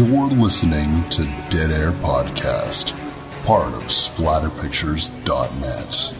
You're listening to Dead Air Podcast, part of SplatterPictures.net.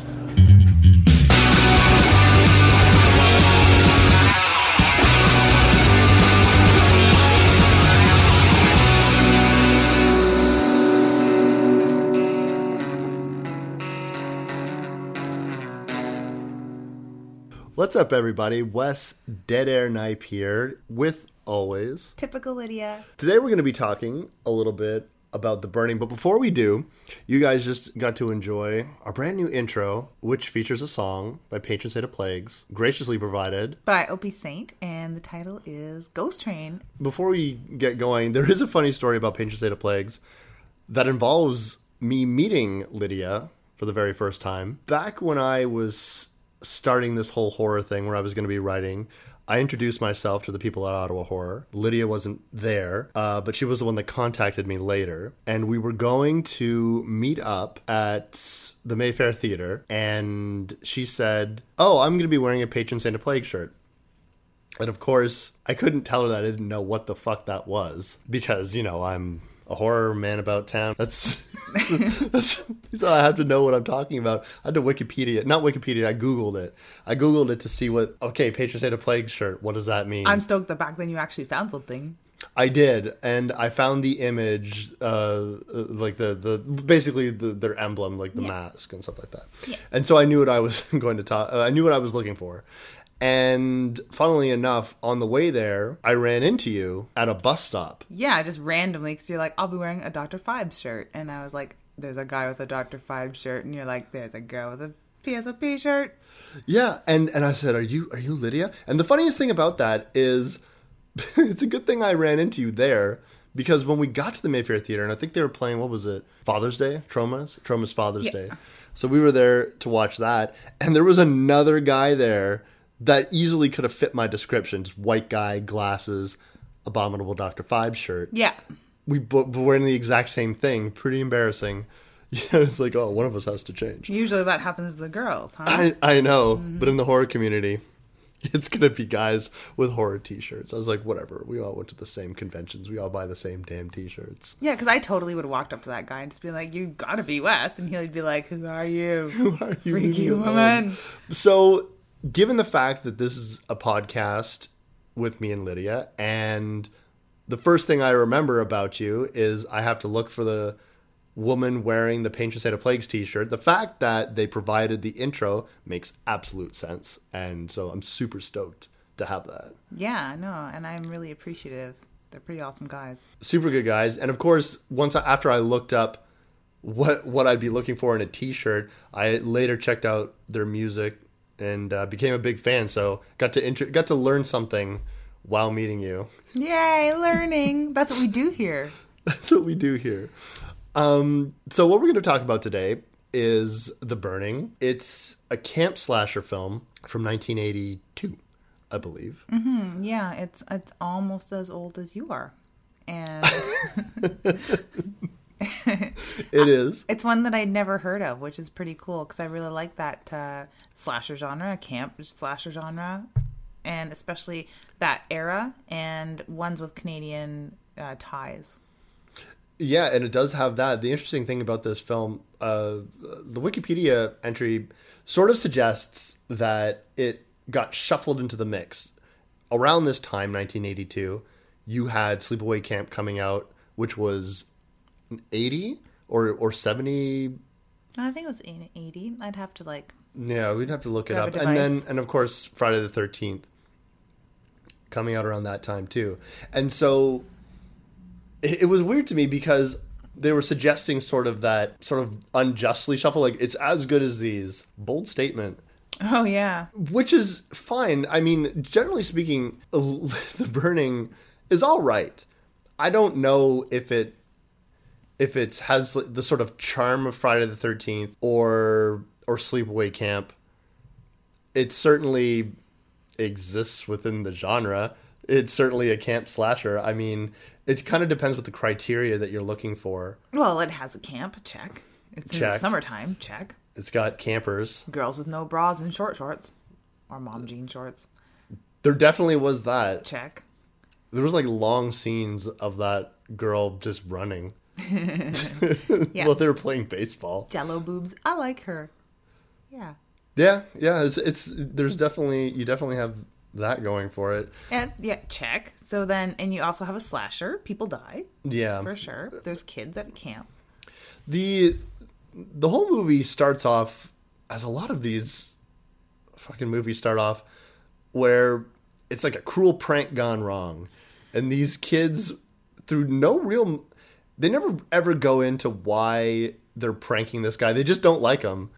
What's up, everybody? Wes Dead Air Knipe here with always. Typical Lydia. Today we're going to be talking a little bit about the burning, but before we do, you guys just got to enjoy our brand new intro, which features a song by Patron Saint of Plagues, graciously provided. By Opie Saint, and the title is Ghost Train. Before we get going, there is a funny story about Patron Saint of Plagues that involves me meeting Lydia for the very first time. Back when I was starting this whole horror thing where I was going to be writing, I introduced myself to the people at Ottawa Horror. Lydia wasn't there, uh, but she was the one that contacted me later. And we were going to meet up at the Mayfair Theater. And she said, Oh, I'm going to be wearing a Patron Saint of Plague shirt. And of course, I couldn't tell her that I didn't know what the fuck that was because, you know, I'm a horror man about town. That's that's so I have to know what I'm talking about. I had to Wikipedia, not Wikipedia. I googled it. I googled it to see what. Okay, Patron Saint of Plague shirt. What does that mean? I'm stoked that back then you actually found something. I did, and I found the image, uh, like the the basically the, their emblem, like the Yeah. mask and stuff like that. Yeah. And so I knew what I was going to talk. Uh, I knew what I was looking for. And funnily enough, on the way there, I ran into you at a bus stop. Yeah, just randomly, because you're like, I'll be wearing a Dr. Phibes shirt. And I was like, there's a guy with a Dr. Phibes shirt. And you're like, there's a girl with a PSOP shirt. Yeah, and and I said, "Are you are you Lydia?" And the funniest thing about that is, it's a good thing I ran into you there because when we got to the Mayfair Theater, and I think they were playing what was it, Father's Day, Troma's Troma's Father's Yeah. Day. So we were there to watch that, and there was another guy there that easily could have fit my description: just white guy, glasses, abominable Doctor Phibes shirt. Yeah. We were wearing the exact same thing. Pretty embarrassing. Yeah, it's like, oh, one of us has to change. Usually that happens to the girls, huh? I, I know, mm-hmm. but in the horror community, it's gonna be guys with horror T-shirts. I was like, whatever. We all went to the same conventions. We all buy the same damn T-shirts. yeah, because I totally would have walked up to that guy and just be like, you gotta be Wes. And he'd be like, who are you? Who are you? Freaky alone. woman. So, given the fact that this is a podcast with me and Lydia, and the first thing I remember about you is I have to look for the woman wearing the Patron Saint of Plagues T-shirt. The fact that they provided the intro makes absolute sense, and so I'm super stoked to have that. Yeah, no, and I'm really appreciative. They're pretty awesome guys. super good guys and of course once I, after i looked up what what i'd be looking for in a t-shirt i later checked out their music and uh, became a big fan so got to intro- got to learn something while meeting you Yay, learning. That's what we do here. that's what we do here um, so what we're going to talk about today is the burning it's a camp slasher film from 1982 i believe Yeah, it's it's almost as old as you are. And it is it's one that I'd never heard of, which is pretty cool because I really like that uh, slasher genre, camp slasher genre, and especially that era and ones with Canadian uh, ties. Yeah, and it does have that. The interesting thing about this film, uh, the Wikipedia entry sort of suggests that it got shuffled into the mix. Around this time, 1982, you had Sleepaway Camp coming out, which was 80 or, or 70. I think it was 80. I'd have to like. Yeah, we'd have to look it up. And then, and of course, Friday the 13th coming out around that time, too. And so it, it was weird to me because they were suggesting sort of that sort of unjustly shuffle like it's as good as these bold statement Oh yeah, which is fine i mean generally speaking the burning is all right i don't know if it if it has the sort of charm of friday the 13th or or sleepaway camp it certainly exists within the genre it's certainly a camp slasher i mean it kind of depends what the criteria that you're looking for well, it has a camp. Check. It's in the summertime. Check. it's got campers Girls with no bras and short shorts, or mom jean shorts. there definitely was that Check. there was like long scenes of that girl just running Yeah. while they were playing baseball. Jello boobs. I like her. Yeah. Yeah, yeah, it's it's there's definitely you definitely have that going for it. And yeah, check. So then, and you also have a slasher. People die Yeah. for sure. There's kids at a camp. the the whole movie starts off as a lot of these fucking movies start off where it's like a cruel prank gone wrong and these kids through no real they never ever go into why they're pranking this guy they just don't like him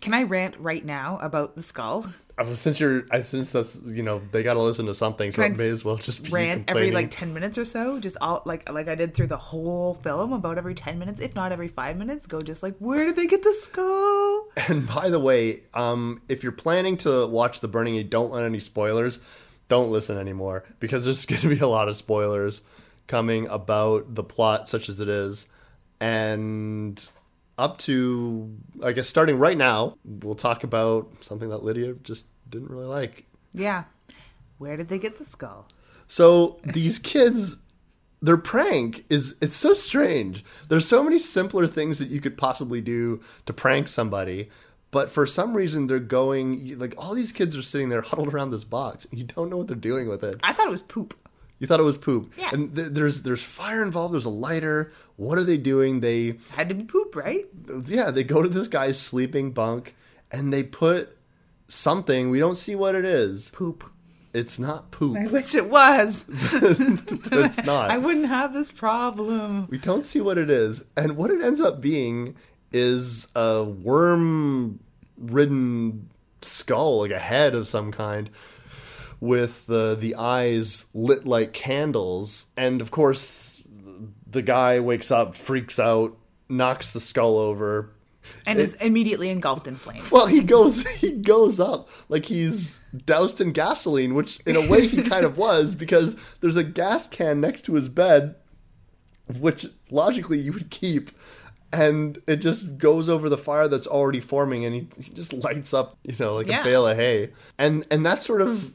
Can I rant right now about the skull? Since you're I since that's you know they got to listen to something so Can I it may as well just be Rant every like ten minutes or so, just all like like I did through the whole film. About every ten minutes, if not every five minutes, go just like where did they get the skull? And by the way, um, if you're planning to watch The Burning, you don't want any spoilers. Don't listen anymore because there's going to be a lot of spoilers coming about the plot, such as it is, and up to I guess starting right now, we'll talk about something that Lydia just didn't really like. Yeah, where did they get the skull? So these kids, their prank is it's so strange. There's so many simpler things that you could possibly do to prank somebody, but for some reason they're going like all these kids are sitting there huddled around this box. and You don't know what they're doing with it. I thought it was poop. You thought it was poop. Yeah. And th- there's there's fire involved. There's a lighter. What are they doing? They Had to be poop, right? yeah they go to this guy's sleeping bunk and they put something. We don't see what it is. Poop. It's not poop. I wish it was. it's not. I wouldn't have this problem. We don't see what it is. And what it ends up being is a worm ridden skull, like a head of some kind, with the, the eyes lit like candles. And of course, the guy wakes up, freaks out, knocks the skull over. And is immediately engulfed in flames. Well, he goes he goes up like he's doused in gasoline, which in a way he kind of was because there's a gas can next to his bed, which logically you would keep, and it just goes over the fire that's already forming, and he, he just lights up, you know, like Yeah. a bale of hay, and and that's sort of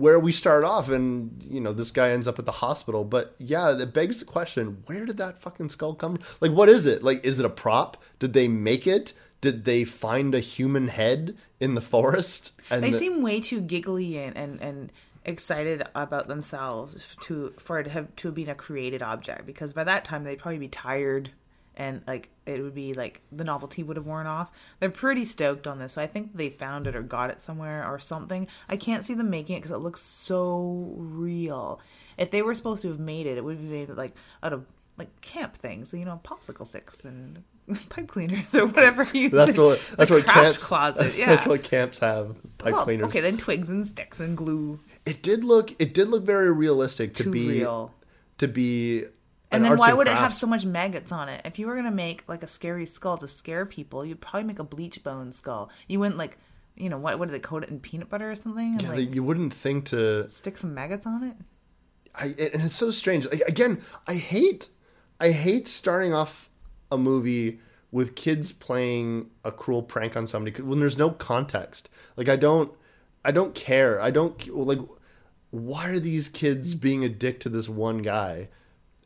where we start off and you know this guy ends up at the hospital. But yeah it begs the question where did that fucking skull come from? Like what is it? Like is it a prop? Did they make it? Did they find a human head in the forest? And They the- seem way too giggly and, and, and excited about themselves to for it to have to have been a created object. Because by that time they'd probably be tired and like it would be like the novelty would have worn off. They're pretty stoked on this. So I think they found it or got it somewhere or something. I can't see them making it because it looks so real. If they were supposed to have made it, it would be made like out of like camp things, you know, popsicle sticks and pipe cleaners or whatever you. that's what that's what camps closet. Yeah, that's what camps have pipe well, cleaners okay, then twigs and sticks and glue. it did look it did look very realistic to Too be real. to be And then why would it have so much maggots on it? If you were gonna make like a scary skull to scare people, you'd probably make a bleach bone skull. You wouldn't like, you know, what? What do they coat it in peanut butter or something and Yeah, like you wouldn't think to stick some maggots on it? I and it's so strange. Like, Again, I hate I hate starting off a movie with kids playing a cruel prank on somebody when there's no context. Like I don't I don't care. I don't like why are these kids being a dick to this one guy?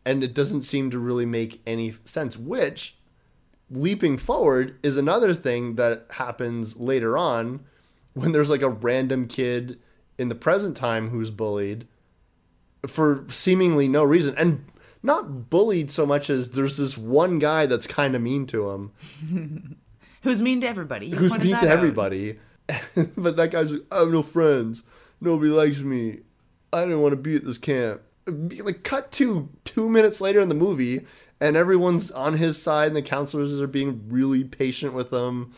And it doesn't seem to really make any sense, which leaping forward is another thing that happens later on when there's like a random kid in the present time who's bullied for seemingly no reason and not bullied so much as there's this one guy that's kind of mean to him. Who's mean to everybody? You who's mean to out. everybody. But that guy's like i have no friends. Nobody likes me. I didn't want to be at this camp like cut to two minutes later in the movie and everyone's on his side and the counselors are being really patient with him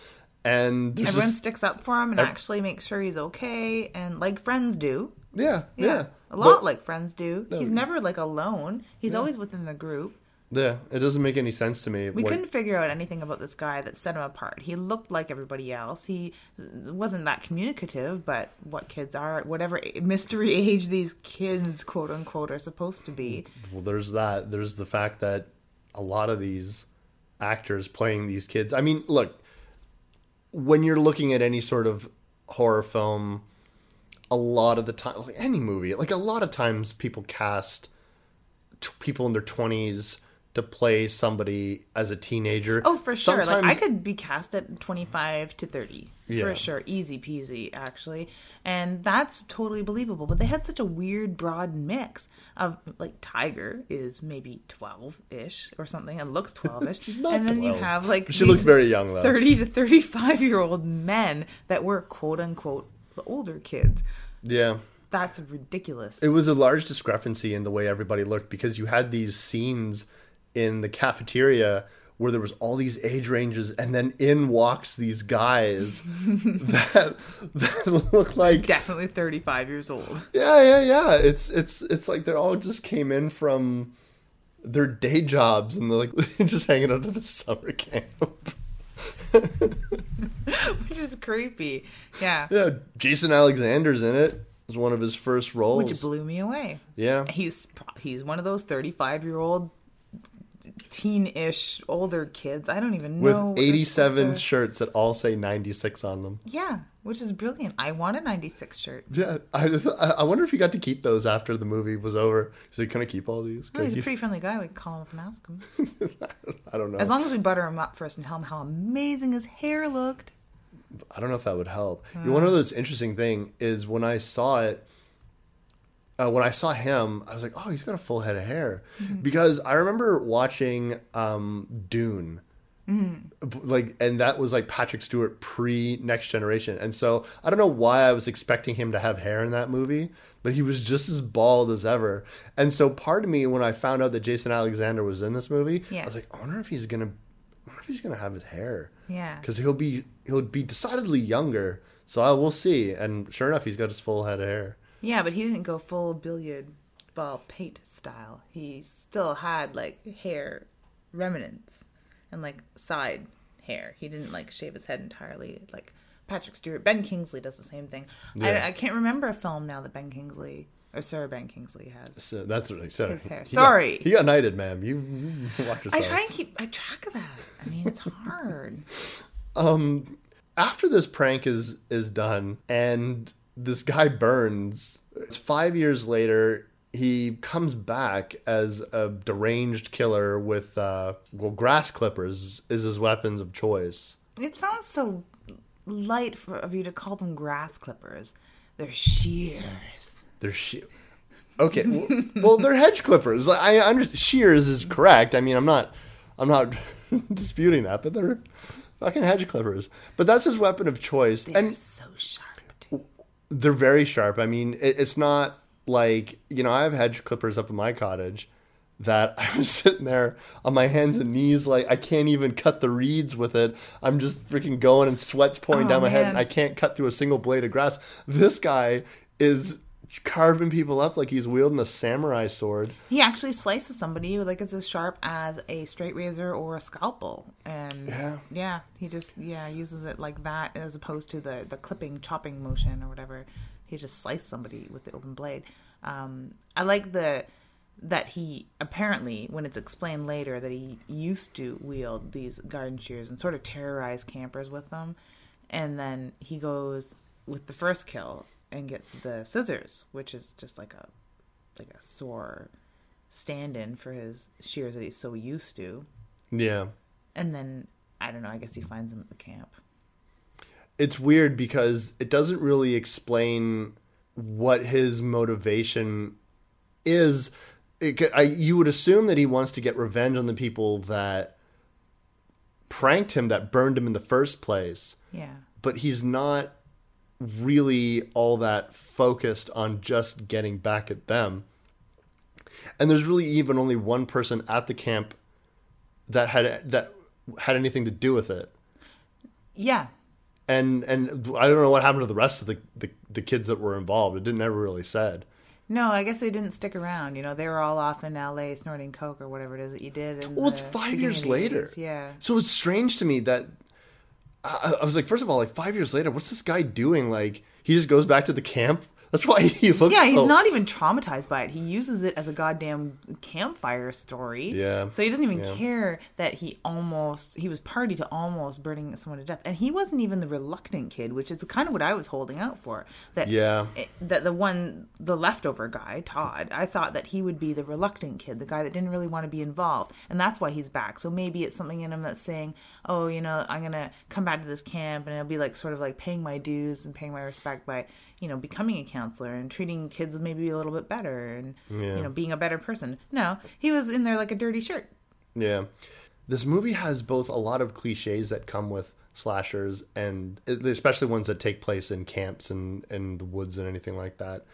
and Everyone just, sticks up for him and actually makes sure he's okay, and like friends do. yeah yeah, a lot But- like friends do. He's never like alone. He's always within the group. Yeah it doesn't make any sense to me We what- couldn't figure out anything about this guy that set him apart. He looked like everybody else. He wasn't that communicative, but what kids are, whatever mystery age these kids, quote unquote, are supposed to be. well there's that there's the fact that a lot of these actors playing these kids i mean look when you're looking at any sort of horror film a lot of the time, like any movie, like a lot of times people cast t- people in their twenties to play somebody as a teenager. Oh, for sure. Like I could be cast at 25 to 30. Yeah. For sure. Easy peasy, actually. And that's totally believable. But they had such a weird, broad mix of, like, Tiger is maybe 12 ish or something and looks 12 ish. She's not and then 12. you have, like, She looks very young, though. 30 to 35 year old men that were, quote unquote, the older kids. Yeah. That's ridiculous. It was a large discrepancy in the way everybody looked because you had these scenes in the cafeteria where there was all these age ranges and then in walks these guys that that look like Definitely 35 years old. yeah yeah yeah it's it's it's like they're all just came in from their day jobs and they're like just hanging out at the summer camp Which is creepy. Yeah. yeah jason alexander's in it it was one of his first roles Which blew me away. yeah he's he's one of those 35 year old teen-ish older kids i don't even with know With 87 to- shirts that all say 96 on them yeah which is brilliant i want a 96 shirt Yeah, I just I wonder if he got to keep those after the movie was over. So can I keep all these? I he's a pretty friendly guy we call him up and ask him I don't know. as long as we butter him up first and tell him how amazing his hair looked I don't know if that would help. You know, one of those interesting thing is when I saw it. Uh, when I saw him, I was like, "Oh, he's got a full head of hair," because I remember watching um, Dune, B- like, and that was like Patrick Stewart pre Next Generation, and so I don't know why I was expecting him to have hair in that movie, but he was just as bald as ever. And so part of me, when I found out that Jason Alexander was in this movie, Yeah. I was like, I wonder if he's gonna, I wonder if he's gonna have his hair yeah because he'll be he'll be decidedly younger. So I will see. And sure enough, he's got his full head of hair. Yeah but he didn't go full billiard ball pate style he still had like hair remnants and like side hair he didn't like shave his head entirely like patrick stewart ben kingsley does the same thing Yeah. I, I can't remember a film now that ben kingsley or sarah ben kingsley has So that's what I said. His hair. He got- Sorry. he got knighted, ma'am. You, you watch I try and keep I track of that. I mean, it's hard. Um, after this prank is is done, and this guy burns. It's five years later. He comes back as a deranged killer with uh, well, grass clippers is his weapons of choice. it sounds so light for of you to call them grass clippers. They're shears. They're she- okay. Well, well, they're hedge clippers. I understand. Shears is correct. I mean, I'm not, I'm not disputing that, but they're fucking hedge clippers. But that's his weapon of choice, They're and so sharp. They're very sharp. I mean, it, it's not like you know I have hedge clippers up in my cottage that I was sitting there on my hands and knees like I can't even cut the reeds with it. I'm just freaking going and sweat's pouring Oh, down my head and I can't cut through a single blade of grass. This guy is carving people up like he's wielding a samurai sword. He actually slices somebody like it's as sharp as a straight razor or a scalpel, and Yeah. yeah, he just yeah uses it like that as opposed to the the clipping chopping motion or whatever. He just sliced somebody with the open blade. Um, I like the that he apparently when it's explained later that he used to wield these garden shears and sort of terrorize campers with them, and then he goes with the first kill and gets the scissors, which is just like a like a sore stand-in for his shears that he's so used to. Yeah. And then I don't know. I guess he finds them at the camp. it's weird because it doesn't really explain what his motivation is. It, I, you would assume that he wants to get revenge on the people that pranked him, that burned him in the first place, Yeah. but he's not really all that focused on just getting back at them. And there's really even only one person at the camp that had that had anything to do with it Yeah. and and I don't know what happened to the rest of the, the, the kids that were involved. It didn't ever really said. No, I guess they didn't stick around. You know, they were all off in L.A. snorting coke or whatever it is that you did. Well, it's five years later. 80s. Yeah. So it's strange to me that I, I was like, first of all, like five years later, what's this guy doing? Like he just goes back to the camp That's why he looks. Yeah, he's so- not even traumatized by it. He uses it as a goddamn campfire story. Yeah. So he doesn't even Yeah. care that he almost he was party to almost burning someone to death, and he wasn't even the reluctant kid, which is kind of what I was holding out for. That Yeah. it- that the one the leftover guy Todd, I thought that he would be the reluctant kid, the guy that didn't really want to be involved, and that's why he's back. So maybe it's something in him that's saying, "Oh, you know, I'm gonna come back to this camp, and it'll be like sort of like paying my dues and paying my respect by." You know, becoming a counselor and treating kids maybe a little bit better, and Yeah. you know, being a better person. No, he was in there like a dirty shirt. Yeah. This movie has both a lot of cliches that come with slashers and especially ones that take place in camps and in the woods and anything like that.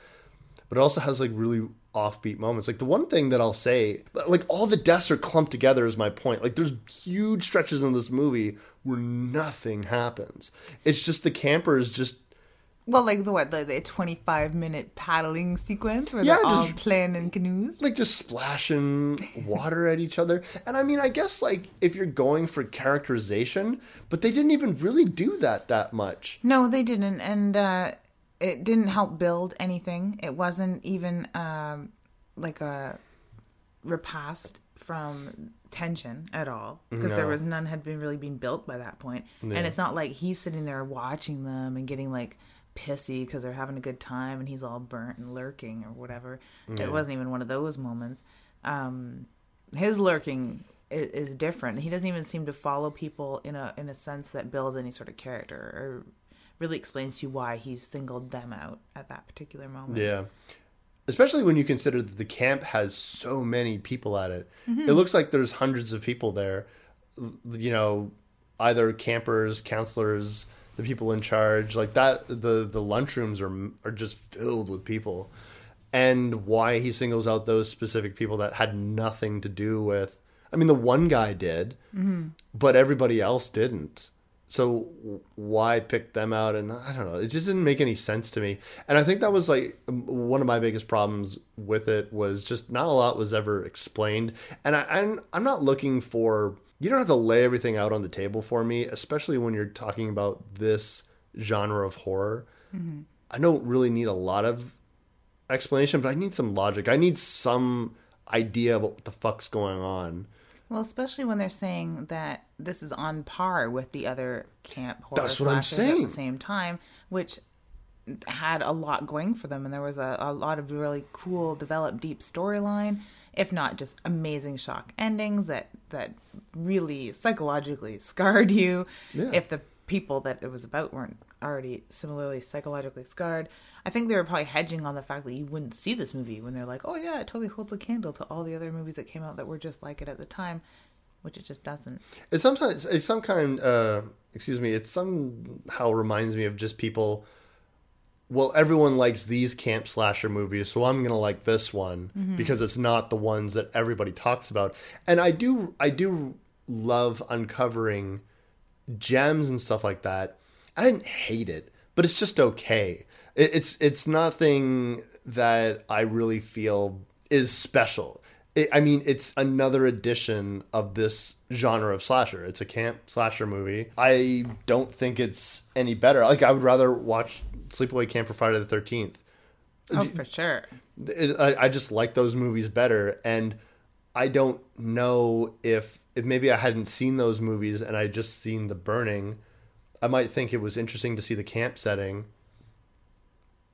But it also has like really offbeat moments. Like the one thing that I'll say, like all the deaths are clumped together is my point. Like there's huge stretches in this movie where nothing happens. It's just the campers just Well, like the what the, the 25 minute paddling sequence where Yeah, they're all playing in canoes. like just splashing water at each other. And I mean, I guess like if you're going for characterization, but they didn't even really do that that much. No, they didn't, and uh, it didn't help build anything. It wasn't even um, like a repast from tension at all because there was none had been really been built by that point. Yeah. And it's not like he's sitting there watching them and getting like pissy because they're having a good time and he's all burnt and lurking or whatever. It wasn't even one of those moments. Um, his lurking is, is different. He doesn't even seem to follow people in a in a sense that builds any sort of character or really explains to you why he's singled them out at that particular moment. Yeah. Especially when you consider that the camp has so many people at it. Mm-hmm. It looks like there's hundreds of people there. You know, either campers, counselors, the people in charge, like that the the lunchrooms are are just filled with people. And why he singles out those specific people that had nothing to do with I mean the one guy did, mm-hmm. but everybody else didn't. So why pick them out? And I don't know. It just didn't make any sense to me. And I think that was like one of my biggest problems with it was just not a lot was ever explained. And I, I'm I'm not looking for. You don't have to lay everything out on the table for me, especially when you're talking about this genre of horror. Mm-hmm. I don't really need a lot of explanation, but I need some logic. I need some idea about what the fuck's going on. Well, especially when they're saying that this is on par with the other camp horror That's what I'm slashers at the same time, which had a lot going for them, and there was a, a lot of really cool, developed, deep storyline. If not just amazing shock endings that that really psychologically scarred you. Yeah. If the people that it was about weren't already similarly psychologically scarred. I think they were probably hedging on the fact that you wouldn't see this movie when they're like, "Oh yeah, it totally holds a candle to all the other movies that came out that were just like it at the time," which it just doesn't. It's sometimes it's some kind. Uh, excuse me. It somehow reminds me of just people. Well, everyone likes these camp slasher movies, so I'm gonna like this one because it's not the ones that everybody talks about. And I do, I do love uncovering gems and stuff like that. I didn't hate it, but it's just okay. It, it's it's nothing that I really feel is special. It, I mean, it's another edition of this genre of slasher. It's a camp slasher movie. I don't think it's any better. Like I would rather watch Sleepaway Camp or Friday the Thirteenth. Oh, for sure. It, I, I just like those movies better, and I don't know if if maybe I hadn't seen those movies and I just seen The Burning, I might think it was interesting to see the camp setting.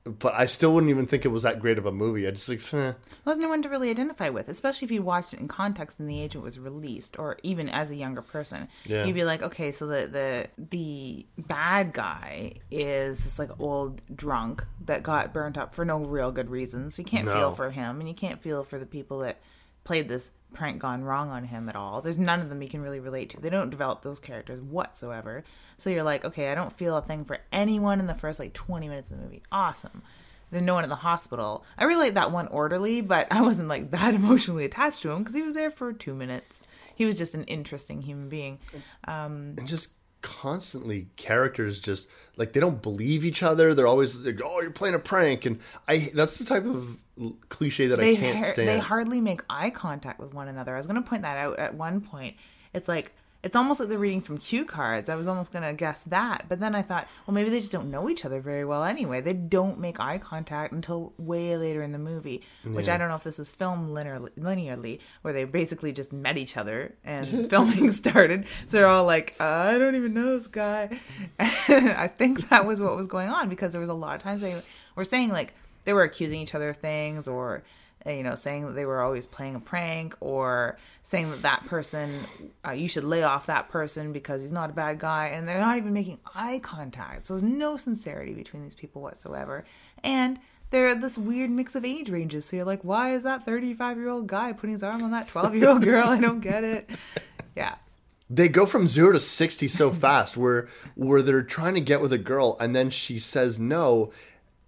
But I still wouldn't even think it was that great of a movie. I just like, eh. wasn't no one to really identify with, especially if you watched it in context in the age it was released, or even as a younger person. Yeah. You'd be like, okay, so the the the bad guy is this like old drunk that got burnt up for no real good reasons. You can't No. feel for him, and you can't feel for the people that played this prank gone wrong on him at all. There's none of them you can really relate to. They don't develop those characters whatsoever. So you're like, okay, I don't feel a thing for anyone in the first like 20 minutes of the movie. Awesome. Then no one in the hospital. I really like that one orderly, but I wasn't like that emotionally attached to him because he was there for two minutes. He was just an interesting human being. Um, and just constantly characters just like they don't believe each other. They're always like, oh, you're playing a prank, and I that's the type of cliche that they I can't har- stand. they hardly make eye contact with one another. I was going to point that out at one point. It's like it's almost like they're reading from cue cards. I was almost going to guess that. But then I thought, well, maybe they just don't know each other very well anyway. They don't make eye contact until way later in the movie, which I don't know if this is filmed linear, linearly, where they basically just met each other and filming started. So they're all like, uh, I don't even know this guy. I think that was what was going on because there was a lot of times they were saying, like, they were accusing each other of things or you know saying that they were always playing a prank or saying that that person uh, you should lay off that person because he's not a bad guy and they're not even making eye contact. So there's no sincerity between these people whatsoever. And they're this weird mix of age ranges. So you're like why is that 35 year old guy putting his arm on that 12 year old girl? I don't get it. Yeah. They go from zero to sixty so fast, where where they're trying to get with a girl, and then she says no,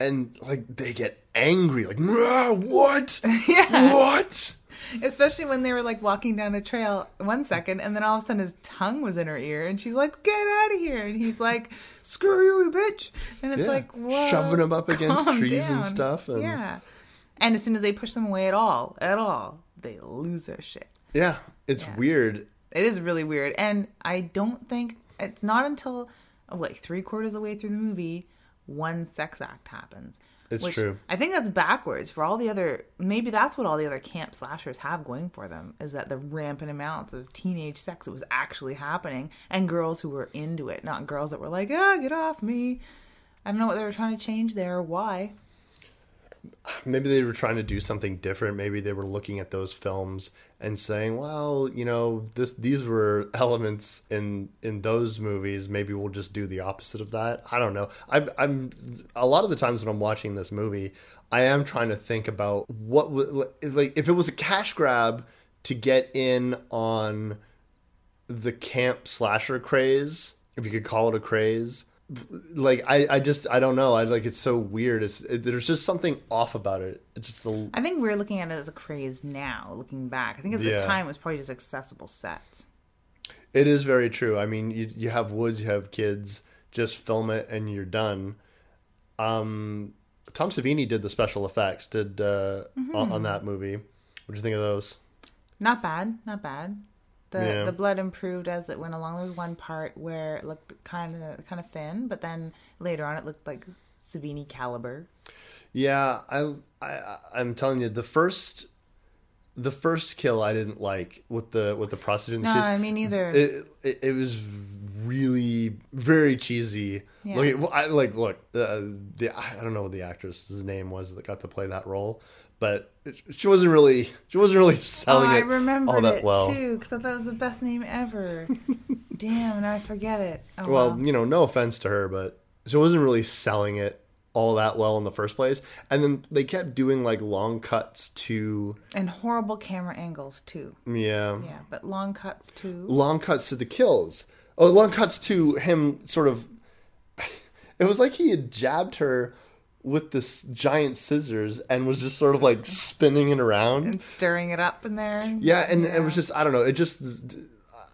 and like they get angry, like "Ah, what, Yeah. what? especially when they were like walking down a trail one second and then all of a sudden his tongue was in her ear and she's like get out of here and he's like screw you bitch and it's Yeah. like Whoa, Shoving 'em up against trees and stuff, and- yeah and as soon as they push them away at all at all they lose their shit Yeah, it's weird. it is really weird and i don't think it's not until like three quarters of the way through the movie one sex act happens. It's which true. i think that's backwards for all the other maybe that's what all the other camp slashers have going for them is that the rampant amounts of teenage sex that was actually happening and girls who were into it not girls that were like ah get off me. I don't know what they were trying to change there or why maybe they were trying to do something different. Maybe they were looking at those films and saying well you know this these were elements in in those movies. Maybe we'll just do the opposite of that. I don't know. I'm i'm a lot of the times when i'm watching this movie i am trying to think about what would like if it was a cash grab to get in on the camp slasher craze if you could call it a craze like I, I just I don't know. I like it's so weird. It's it, there's just something off about it. It's just a, i think we're looking at it as a craze now looking back. I think at the time it was probably just accessible sets. It is very true. I mean you you have woods you have kids just film it and you're done. Um Tom Savini did the special effects did uh on, on that movie. What do you think of those? Not bad, not bad. The Yeah. the blood improved as it went along. There was one part where it looked kind of kind of thin, but then later on it looked like Savini caliber. Yeah, I, I I'm telling you, the first the first kill I didn't like with the with the prostitute. No, I mean either. it, it it was really very cheesy. Yeah. Well, I like look uh, the I don't know what the actress's name was that got to play that role, but she wasn't really she wasn't really oh, selling I it remembered all that it well. too because I thought it was the best name ever. Damn, now I forget it. Oh, Well, well. you know, no offense to her, but she wasn't really selling it all that well in the first place. And then they kept doing like long cuts to and horrible camera angles too. yeah. Yeah, but long cuts too. long cuts to the kills. Oh, long cuts to him sort of. It was like he had jabbed her with this giant scissors and was just sort of like spinning it around. And stirring it up in there. Yeah, and it was just I don't know. It just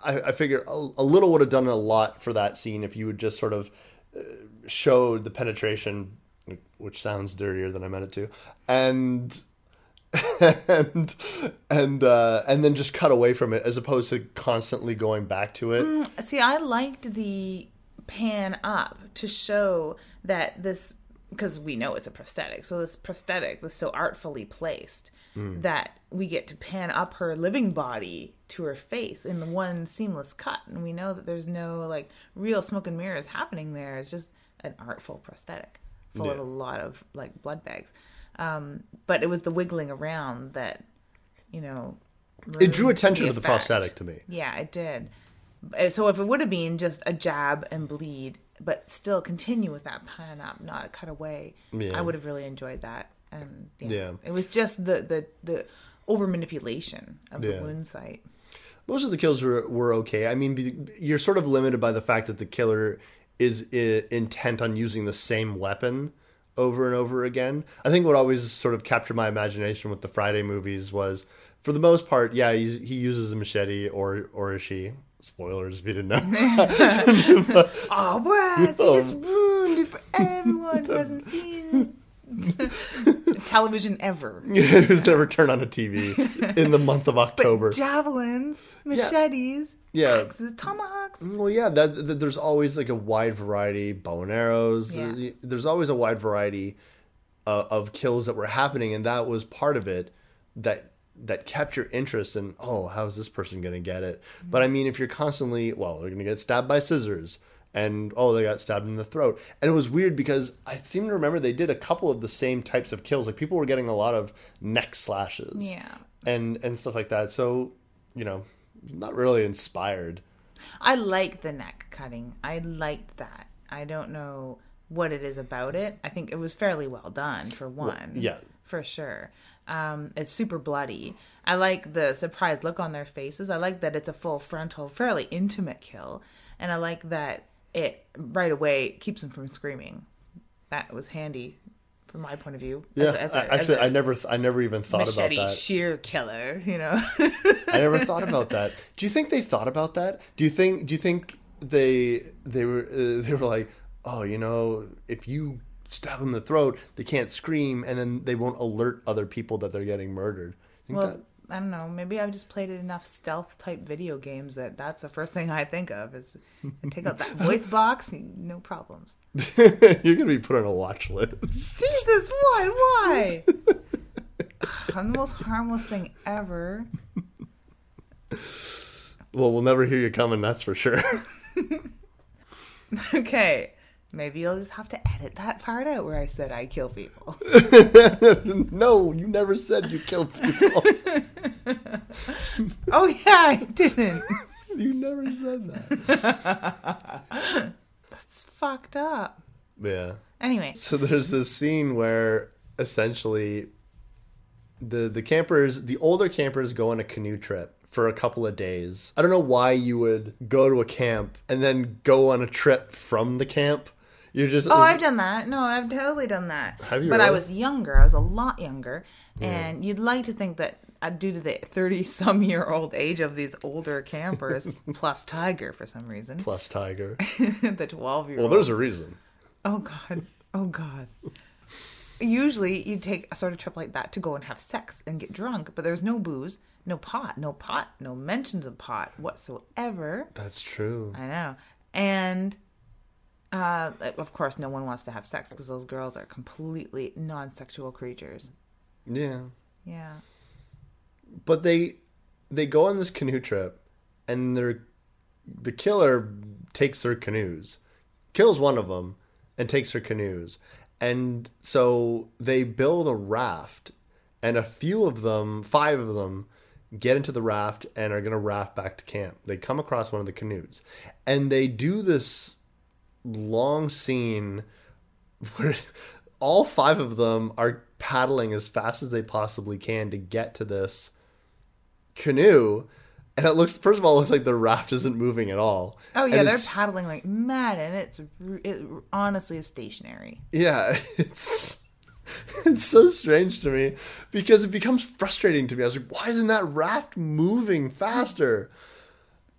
I, I figure a, a little would have done a lot for that scene if you would just sort of uh, showed the penetration, which sounds dirtier than I meant it to, and and and uh, and then just cut away from it as opposed to constantly going back to it. See, I liked the pan up to show that this, because we know it's a prosthetic. So this prosthetic was so artfully placed that we get to pan up her living body to her face in the one seamless cut, and we know that there's no like real smoke and mirrors happening there. It's just an artful prosthetic full of a lot of like blood bags. Um, but it was the wiggling around that, you know. It drew attention the to the prosthetic to me. Yeah, it did. So if it would have been just a jab and bleed, but still continue with that pan up, not cut away, Yeah. I would have really enjoyed that. And yeah, Yeah. it was just the the the over manipulation of Yeah. the wound site. Most of the kills were, were okay. I mean, you're sort of limited by the fact that the killer is intent on using the same weapon over and over again. I think what always sort of captured my imagination with the Friday movies was, for the most part, yeah, he uses a machete or or is she? Spoilers if you didn't know. Oh, just ruined for everyone who hasn't seen television ever. Who's never turned on a TV in the month of October? Javelins, machetes, Yeah. Axes, tomahawks. Well, yeah, that, that there's always like a wide variety, bow and arrows. Yeah. There's, there's always a wide variety uh, of kills that were happening, and that was part of it that that kept your interest in. Oh, how is this person going to get it? Mm-hmm. But I mean, if you're constantly, well, they're going to get stabbed by scissors, and oh, they got stabbed in the throat, and it was weird because I seem to remember they did a couple of the same types of kills. Like people were getting a lot of neck slashes, Yeah. and and stuff like that. So, you know, not really inspired. I like the neck cutting. I liked that. I don't know what it is about it. I think it was fairly well done for one. yeah. For sure. Um, it's super bloody. I like the surprised look on their faces. I like that it's a full frontal, fairly intimate kill. And I like that it right away keeps them from screaming. That was handy from my point of view. Yeah, As a- as a- I- as actually, a I never, th- I never even thought about that. Sheer killer, you know. I never thought about that. Do you think they thought about that? Do you think? Do you think they they were uh, they were like, oh, you know, if you stab them in the throat, they can't scream, and then they won't alert other people that they're getting murdered. Think Well, I don't know. Maybe I've just played enough stealth type video games that that's the first thing I think of is take out that voice box, no problems. you're gonna be put on a watch list. Jesus, what? Why? I'm the most harmless thing ever. Well, we'll never hear you coming. That's for sure. Okay, maybe you'll just have to edit that part out where I said I kill people. no, you never said you killed people. Oh yeah, I didn't. you never said that. That's fucked up. Yeah. Anyway, So there's this scene where essentially the the campers, the older campers go on a canoe trip for a couple of days. I don't know why you would go to a camp and then go on a trip from the camp. You're just Oh, I've done that. No, I've totally done that. Have you But I was younger. I was a lot younger, and you'd like to think that due to the thirty-some-year-old age of these older campers, plus Tiger for some reason, plus Tiger. the twelve-year-old. Well, there's a reason. Oh God. Oh God. Usually you take a sort of trip like that to go and have sex and get drunk, but there's no booze, no pot, no pot, no mentions of pot whatsoever. That's true. I know. And uh, of course, no one wants to have sex because those girls are completely non-sexual creatures. Yeah. Yeah. But they they go on this canoe trip and they're the killer takes their canoes. Kills one of them and takes their canoes. And so they build a raft and a few of them, five of them get into the raft and are going to raft back to camp. They come across one of the canoes and they do this long scene where all five of them are paddling as fast as they possibly can to get to this canoe. And it looks first of all it looks like the raft isn't moving at all. Oh yeah, And they're paddling like mad, and it's it honestly is stationary. yeah it's it's so strange to me because it becomes frustrating to me. I was like why isn't that raft moving faster?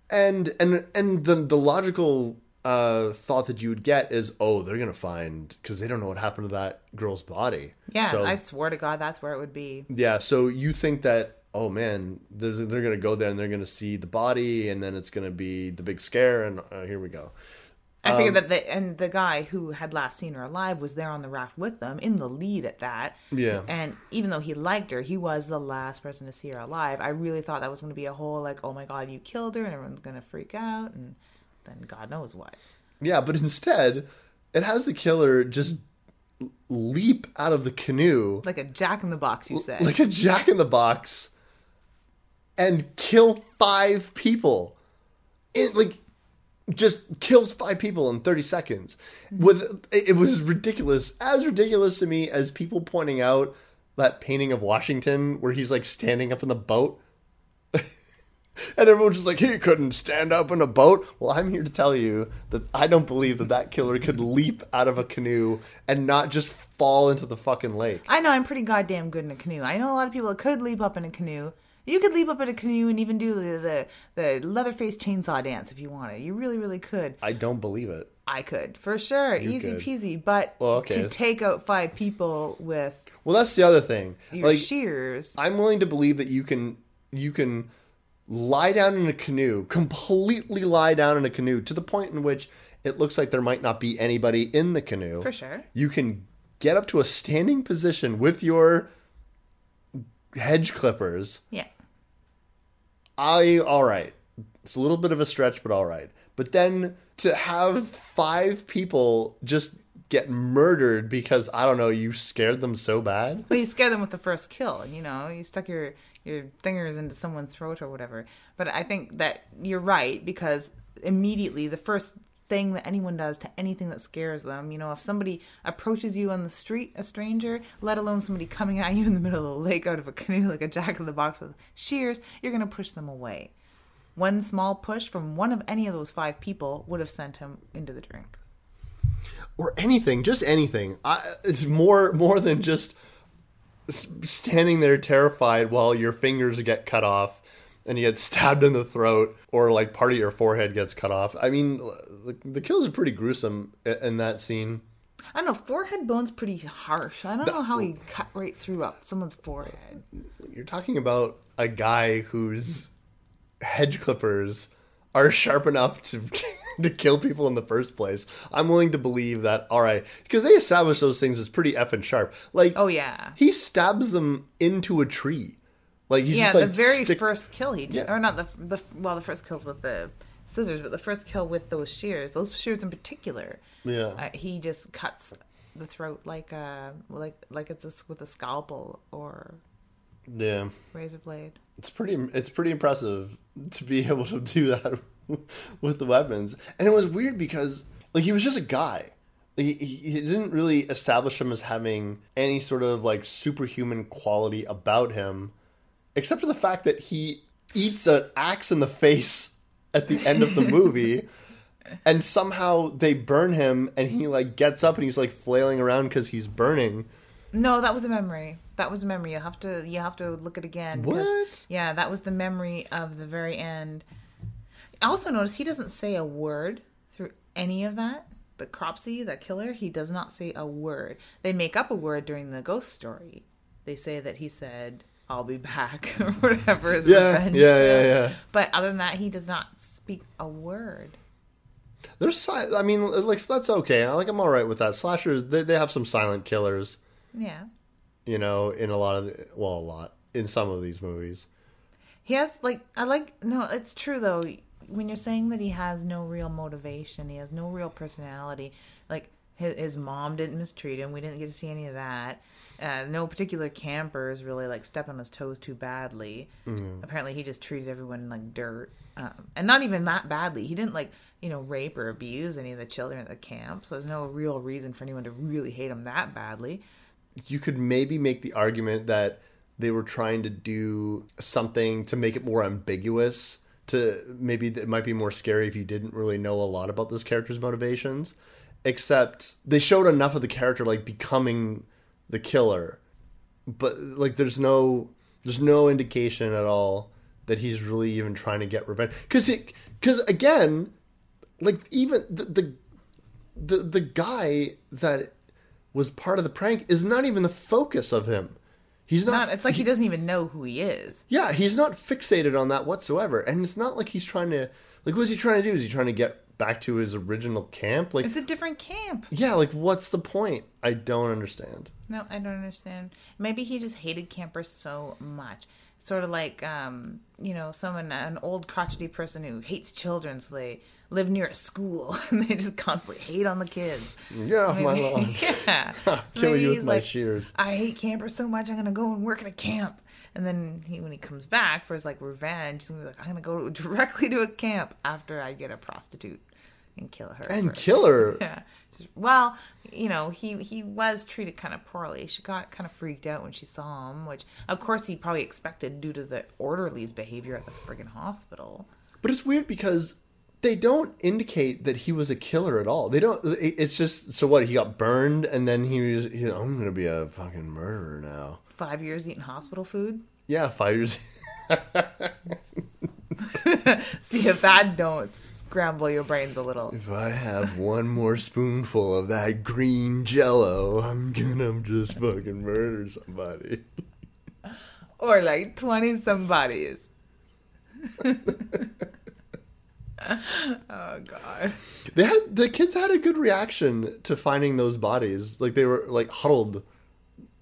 And and and the the logical uh thought that you would get is oh they're gonna find because they don't know what happened to that girl's body Yeah, so I swear to God, that's where it would be. Yeah, so you think that oh man, they're, they're gonna go there and they're gonna see the body, and then it's gonna be the big scare, and uh, here we go. I Um, figured that the and the guy who had last seen her alive was there on the raft with them, in the lead at that. Yeah. And even though he liked her, he was the last person to see her alive. I really thought that was going to be a whole like, oh my god, you killed her, and everyone's going to freak out, and then God knows what. Yeah, but instead, it has the killer just leap out of the canoe Like a Jack in the Box, you said. like a jack in the box and kill five people. It like just kills five people in 30 seconds. Mm-hmm. With it it was ridiculous. As ridiculous to me as people pointing out that painting of Washington where he's like standing up in the boat. And everyone's just like, he couldn't stand up in a boat. Well, I'm here to tell you that I don't believe that that killer could leap out of a canoe and not just fall into the fucking lake. I know I'm pretty goddamn good in a canoe. I know a lot of people that could leap up in a canoe. You could leap up in a canoe and even do the the, the Leatherface chainsaw dance if you wanted. You really, really could. I don't believe it. I could for sure, easy could. peasy. But Well, okay. to take out five people with Well, that's the other thing. your Like, shears, I'm willing to believe that you can you can lie down in a canoe, completely lie down in a canoe to the point in which it looks like there might not be anybody in the canoe. For sure. You can get up to a standing position with your hedge clippers. Yeah. I all right. It's a little bit of a stretch, but all right. But then to have five people just get murdered because I don't know, you scared them so bad. Well, you scare them with the first kill. You know, you stuck your your fingers into someone's throat or whatever. But I think that you're right because immediately the first thing that anyone does to anything that scares them, you know, if somebody approaches you on the street, a stranger, let alone somebody coming at you in the middle of the lake out of a canoe like a jack in the box with shears, you're going to push them away. One small push from one of any of those five people would have sent him into the drink. Or anything, just anything. I, it's more more than just standing there terrified while your fingers get cut off and you get stabbed in the throat or like part of your forehead gets cut off. I mean, the, the kills are pretty gruesome in that scene. I don't know, forehead bone's pretty harsh. I don't know how he cut right through up someone's forehead. You're talking about a guy whose hedge clippers are sharp enough to to kill people in the first place. I'm willing to believe that. All right, because they establish those things as pretty effing sharp. Like, Oh yeah. he stabs them into a tree. Like, he Yeah, just, like, the very stick- first kill he did, Yeah. or not the the well, the first kills with the scissors, but the first kill with those shears, those shears in particular, Yeah, uh, he just cuts the throat like a like like it's a, with a scalpel or yeah. razor blade. It's pretty. It's pretty impressive to be able to do that with the weapons. And it was weird because like he was just a guy. Like, he, he didn't really establish him as having any sort of like superhuman quality about him, except for the fact that he eats an axe in the face at the end of the movie. And somehow they burn him, and he like gets up and he's like flailing around because he's burning. No, that was a memory. That was a memory. You have to you have to look it again What? Yeah, that was the memory of the very end. Also notice he doesn't say a word through any of that. The Cropsy, the killer, he does not say a word. They make up a word during the ghost story. They say that he said, "I'll be back" or whatever. His Yeah, revenge. yeah, yeah, yeah. But other than that, he does not speak a word. There's, si- I mean, like that's okay. I like I'm all right with that. Slashers, they, they have some silent killers, Yeah. you know, in a lot of, the, well, a lot in some of these movies. He has like I like no, it's true though. When you're saying that he has no real motivation, he has no real personality. Like his, his mom didn't mistreat him. We didn't get to see any of that. Uh, no particular campers really like stepped on his toes too badly. Apparently, he just treated everyone like dirt, um, and not even that badly. He didn't like you know rape or abuse any of the children at the camp. So there's no real reason for anyone to really hate him that badly. You could maybe make the argument that they were trying to do something to make it more ambiguous. To maybe it might be more scary if you didn't really know a lot about this character's motivations. Except they showed enough of the character like becoming the killer, but like there's no there's no indication at all that he's really even trying to get revenge. Because because again, like even the, the the the guy that was part of the prank is not even the focus of him. He's not. Not, it's like he doesn't even know who he is. yeah, he's not fixated on that whatsoever, and it's not like he's trying to like. What's he trying to do? Is he trying to get back to his original camp? Like, It's a different camp. yeah, like what's the point? I don't understand. No, I don't understand. Maybe he just hated campers so much. Sort of like, um, you know, someone, an old crotchety person who hates children, so they live near a school and they just constantly hate on the kids. Get off my Maybe- lawn. yeah. So Kill you with my like, shears. I hate campers so much, I'm going to go and work at a camp. And then he, when he comes back for his like revenge, he's gonna be like, I'm gonna go directly to a camp after I get a prostitute and kill her. And first." kill her. Yeah. Well, you know, he he was treated kind of poorly. She got kind of freaked out when she saw him, which of course he probably expected due to the orderly's behavior at the friggin' hospital. But it's weird because they don't indicate that he was a killer at all. They don't. It's just so what he got burned, and then he was. He, I'm gonna be a fucking murderer now. Five years eating hospital food. Yeah, five years. See if that don't scramble your brains a little. If I have one more spoonful of that green jello, I'm gonna just fucking murder somebody. Or like twenty somebodies. oh god. They had the kids had a good reaction to finding those bodies. Like they were like huddled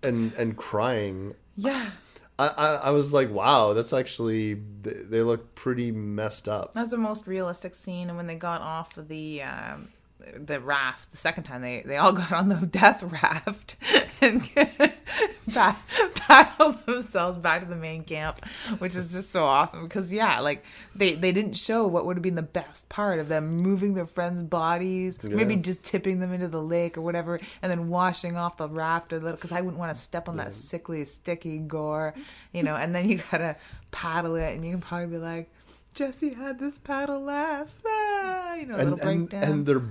and and crying. Yeah. I, I, I was like, wow, that's actually they, they look pretty messed up. That's the most realistic scene. And when they got off of the um, the raft the second time, they they all got on the death raft and pa- paddled themselves back to the main camp, which is just so awesome. Because yeah, like they they didn't show what would have been the best part of them moving their friends' bodies, maybe just tipping them into the lake or whatever, and then washing off the raft a little. Because I wouldn't want to step on that sickly, sticky gore, you know. And then you gotta paddle it, and you can probably be like. Jesse had this paddle last, ah, you know, And little and, breakdown. and their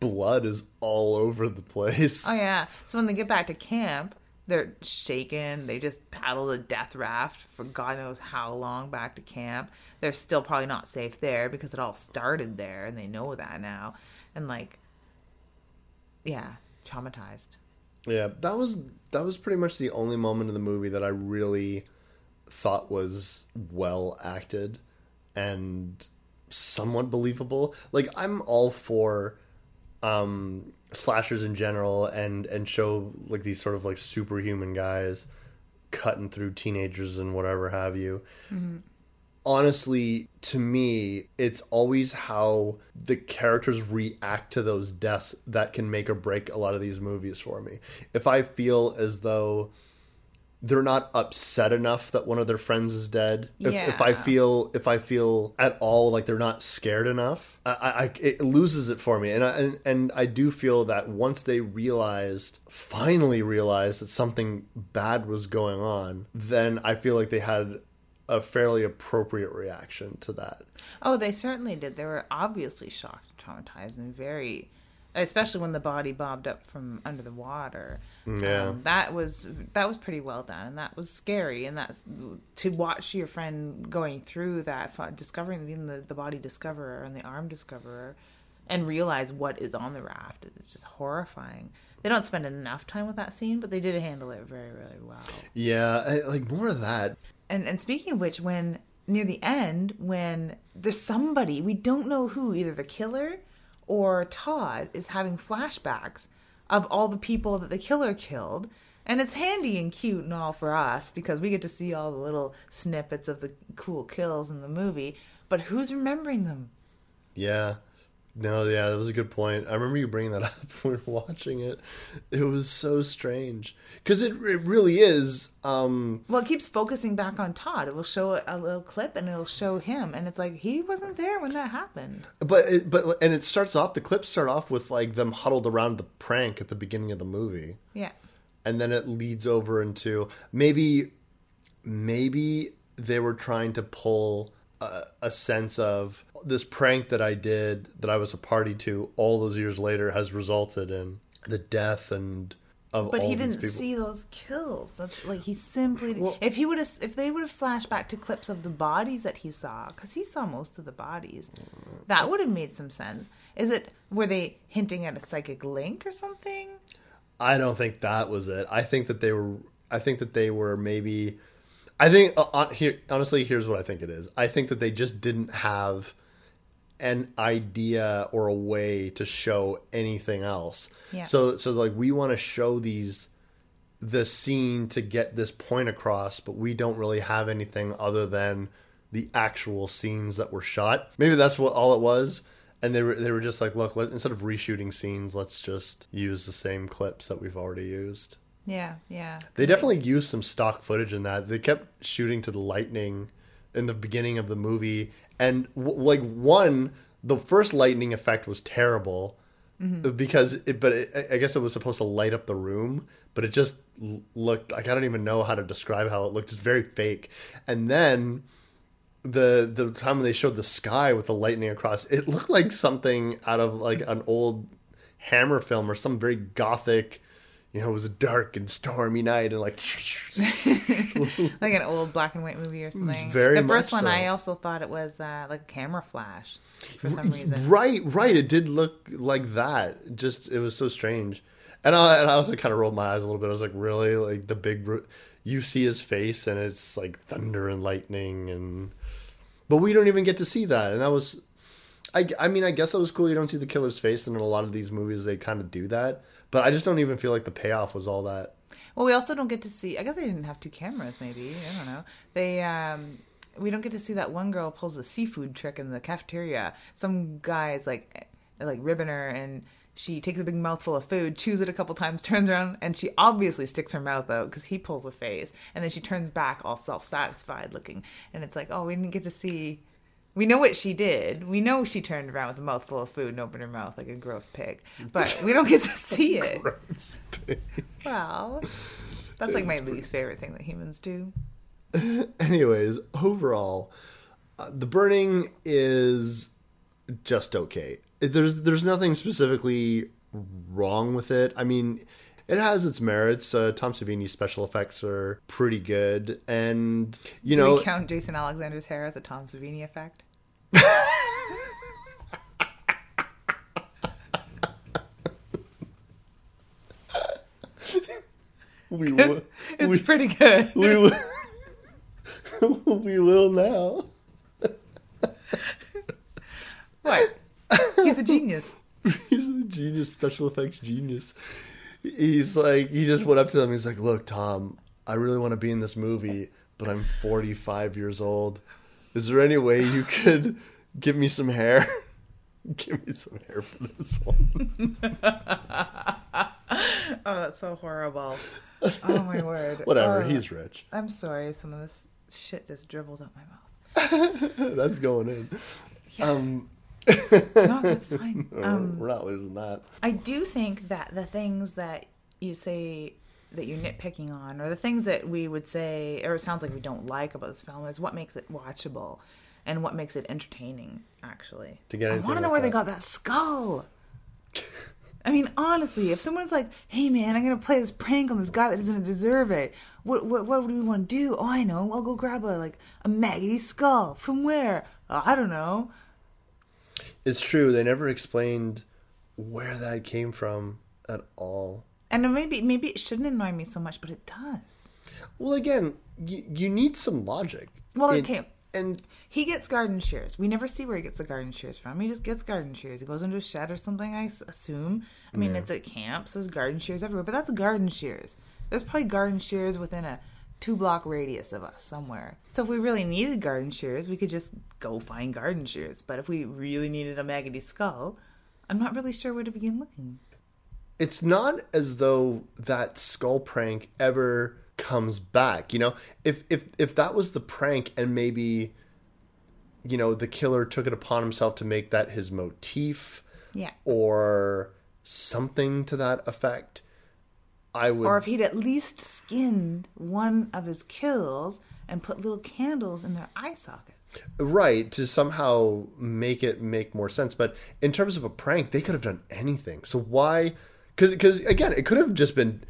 blood is all over the place. Oh yeah. So when they get back to camp, they're shaken. They just paddle the death raft for God knows how long back to camp. They're still probably not safe there because it all started there and they know that now. And like yeah, traumatized. Yeah, that was that was pretty much the only moment in the movie that I really thought was well acted and somewhat believable. Like I'm all for um slashers in general and and show like these sort of like superhuman guys cutting through teenagers and whatever have you. Honestly, to me, it's always how the characters react to those deaths that can make or break a lot of these movies for me. If I feel as though they're not upset enough that one of their friends is dead. If, if I feel if I feel at all like they're not scared enough, I, I it loses it for me. And I and, and I do feel that once they realized, finally realized that something bad was going on, then I feel like they had a fairly appropriate reaction to that. Oh, they certainly did. They were obviously shocked, traumatized, and very, especially when the body bobbed up from under the water. Yeah. um, that was that was pretty well done, and that was scary. And that's to watch your friend going through that, discovering being the, the body discoverer and the arm discoverer, and realize what is on the raft. It's just horrifying. They don't spend enough time with that scene, but they did handle it very, really well. Yeah, I- like more of that. And and speaking of which, when near the end, when there's somebody we don't know who, either the killer or Todd, is having flashbacks of all the people that the killer killed. And it's handy and cute and all for us because we get to see all the little snippets of the cool kills in the movie. But who's remembering them? Yeah. No, yeah, that was a good point. I remember you bringing that up when we were watching it. It was so strange because it it really is. Um, Well, it keeps focusing back on Todd. It will show a- a little clip and it'll show him, and it's like he wasn't there when that happened. but it, but and it starts off. The clips start off with like them huddled around the prank at the beginning of the movie, Yeah. and then it leads over into maybe maybe they were trying to pull a, a sense of this prank that I did that I was a party to all those years later has resulted in the death and of But he didn't see those kills. That's like he simply. Well- if he would have, if they would have flashed back to clips of the bodies that he saw, because he saw most of the bodies, that would have made some sense. Is it were they hinting at a psychic link or something? I don't think that was it. I think that they were. I think that they were maybe. I think uh, here honestly, here's what I think it is. I think that they just didn't have an idea or a way to show anything else. Yeah. So so like we want to show these the scene to get this point across, but we don't really have anything other than the actual scenes that were shot. Maybe that's what all it was. And they were they were just like, look, let, instead of reshooting scenes, let's just use the same clips that we've already used. Yeah, yeah. They definitely used some stock footage in that. They kept shooting to the lightning in the beginning of the movie, and w- like one, the first lightning effect was terrible mm-hmm. because it. But it, I guess it was supposed to light up the room, but it just looked like I don't even know how to describe how it looked. It's very fake. And then the the time when they showed the sky with the lightning across, it looked like something out of like an old Hammer film or some very gothic. You know, it was a dark and stormy night, and like like an old black and white movie or something. Very the first one, so. I also thought it was uh, like a camera flash for some reason. right, right. It did look like that. Just it was so strange, and I and I also kind of rolled my eyes a little bit. I was like, really, like the big. You see his face, and it's like thunder and lightning, and But we don't even get to see that, and that was, I, I mean, I guess that was cool. You don't see the killer's face, and in a lot of these movies, they kind of do that. But I just don't even feel like the payoff was all that. Well, we also don't get to see. I guess they didn't have two cameras. Maybe I don't know. They um, we don't get to see that one girl pulls a seafood trick in the cafeteria. Some guy's like like ribbing her, and she takes a big mouthful of food, chews it a couple times, turns around, and she obviously sticks her mouth out because he pulls a face, and then she turns back all self satisfied looking, and it's like, oh, we didn't get to see. We know what she did. We know she turned around with a mouthful of food and opened her mouth like a gross pig, but we don't get to see it. gross pig. Well, that's like my least favorite thing that humans do. Anyways, overall, uh, the burning is just okay. There's there's nothing specifically wrong with it. I mean, it has its merits. Uh, Tom Savini's special effects are pretty good, and you Do know, we count Jason Alexander's hair as a Tom Savini effect? We will, It's we, pretty good. we will, we will now. What? He's a genius. He's a genius, special effects genius. He's like, he just went up to them. He's like, "Look, Tom, I really want to be in this movie, but I'm 45 years old. Is there any way you could give me some hair? give me some hair for this one." Oh, that's so horrible. Oh my word. Whatever. Oh, He's rich. I'm sorry. Some of this shit just dribbles out my mouth. That's going in. Um, No, that's fine. Um, we're not losing that. I do think that the things that you say that you're nitpicking on, or the things that we would say, or it sounds like we don't like about this film, is what makes it watchable and what makes it entertaining. Actually, To get I want to know like where they got that skull. I mean, honestly, if someone's like, "Hey, man, I'm gonna play this prank on this guy that doesn't deserve it," what what what do we want to do? Oh, I know. I'll go grab a like a maggoty skull from where? Uh, I don't know. It's true. They never explained where that came from at all. And maybe maybe it shouldn't annoy me so much, but it does. Well, again, you, you need some logic. Well, And- okay. And He gets garden shears. We never see where he gets the garden shears from. He just gets garden shears. He goes into a shed or something, I assume. I mean, it's at camp, so there's garden shears everywhere, but that's garden shears. There's probably garden shears within a two block radius of us somewhere. So if we really needed garden shears, we could just go find garden shears. But if we really needed a maggoty skull, I'm not really sure where to begin looking. It's not as though that skull prank ever comes back. You know, if if if that was the prank and maybe you know the killer took it upon himself to make that his motif Yeah. or something to that effect, I would Or if he'd at least skinned one of his kills and put little candles in their eye sockets. right to somehow make it make more sense. But in terms of a prank, they could have done anything. So why? Because because again, it could have just been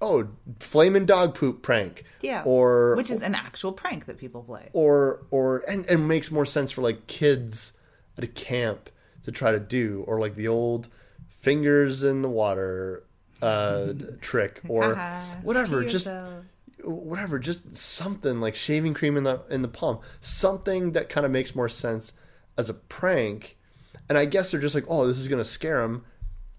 oh flaming dog poop prank. Yeah. Or which is an actual prank that people play. or or and and makes more sense for like kids at a camp to try to do or like the old fingers in the water uh trick or whatever just whatever just something like shaving cream in the in the palm something that kind of makes more sense as a prank and i guess they're just like oh this is going to scare them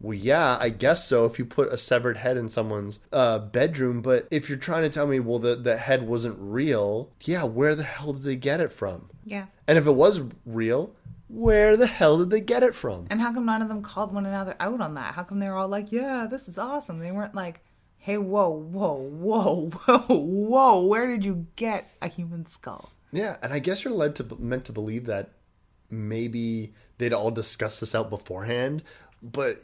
well yeah i guess so if you put a severed head in someone's uh, bedroom but if you're trying to tell me well the, the head wasn't real yeah where the hell did they get it from Yeah. and if it was real where the hell did they get it from And how come none of them called one another out on that? How come they were all like, "Yeah, this is awesome." They weren't like, "Hey, whoa, whoa, whoa, whoa, whoa! Where did you get a human skull?" Yeah, and I guess you're led to meant to believe that maybe they'd all discuss this out beforehand, but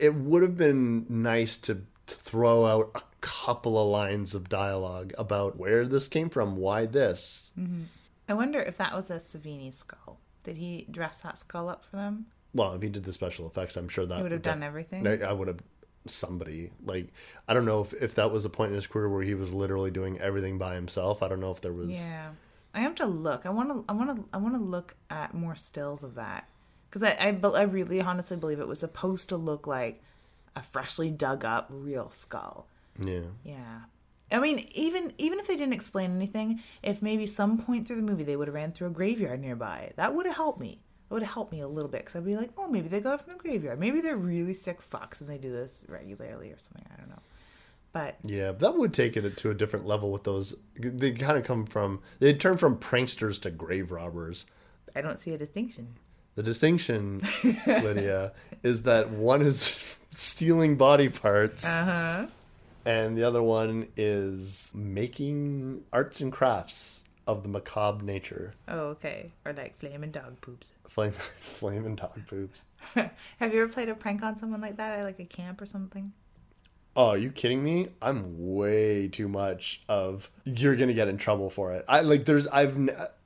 it would have been nice to throw out a couple of lines of dialogue about where this came from, why this. Mm-hmm. I wonder if that was a Savini skull. Did he dress that skull up for them? Well, if he did the special effects, I'm sure that He would have def- done everything. I, I would have somebody like I don't know if if that was a point in his career where he was literally doing everything by himself. I don't know if there was. Yeah, I have to look. I want to. I want to. I want to look at more stills of that because I, I. I really honestly believe it was supposed to look like a freshly dug up real skull. Yeah. Yeah. I mean, even even if they didn't explain anything, if maybe some point through the movie they would have ran through a graveyard nearby, that would have helped me. It would have helped me a little bit because I'd be like, oh, maybe they got it from the graveyard. Maybe they're really sick fucks and they do this regularly or something. I don't know. But Yeah, that would take it to a different level with those. They kind of come from. They turn from pranksters to grave robbers. I don't see a distinction. The distinction, Lydia, is that one is stealing body parts, Uh-huh. and the other one is making arts and crafts of the macabre nature. Oh, okay. Or like flaming dog poops. Flame, flame and dog poops. Have you ever played a prank on someone like that at like a camp or something? Oh, are you kidding me? I'm way too much of you're gonna get in trouble for it. I like there's I've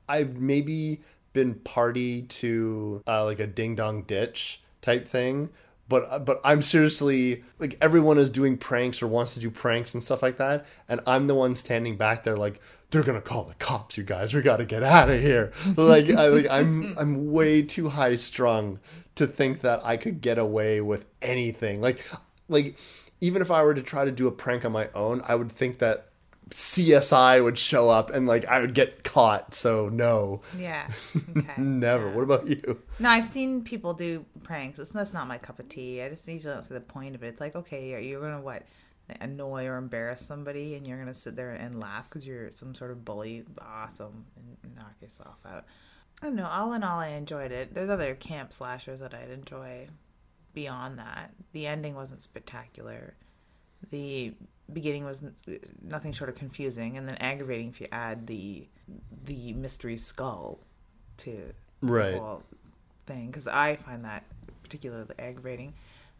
I've maybe been party to uh, like a ding dong ditch type thing, but but I'm seriously like everyone is doing pranks or wants to do pranks and stuff like that, and I'm the one standing back there like they're gonna call the cops, you guys. We got to get out of here. Like I like I'm I'm way too high strung to think that I could get away with anything. Like like even if I were to try to do a prank on my own, I would think that CSI would show up and like I would get caught. So no, Yeah. Okay. never. What about you? No, I've seen people do pranks. It's that's not my cup of tea. I just usually don't see the point of it. It's like, okay, you're gonna what annoy or embarrass somebody, and you're gonna sit there and laugh because you're some sort of bully. Awesome, and knock yourself out. I don't know. All in all, I enjoyed it. There's other camp slashers that I'd enjoy. Beyond that, the ending wasn't spectacular. The beginning was nothing short of confusing, and then aggravating if you add the the mystery skull to the Right. whole thing because I find that particularly aggravating.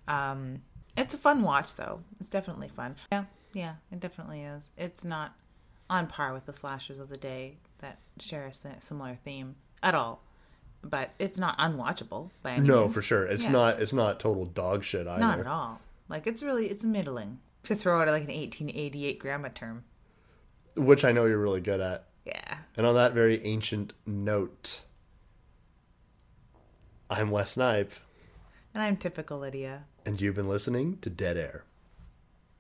Um, it's a fun watch though. It's definitely fun. Yeah, yeah, it definitely is. It's not on par with the slashers of the day that share a similar theme at all, but it's not unwatchable by any No, means. for sure. It's Yeah. not. It's not total dog shit either. Not at all. Like it's really it's middling. To throw out like an 1888 grammar term. Which I know you're really good at. Yeah. And on that very ancient note, I'm Wes Snipe, And I'm typical Lydia. and you've been listening to Dead Air.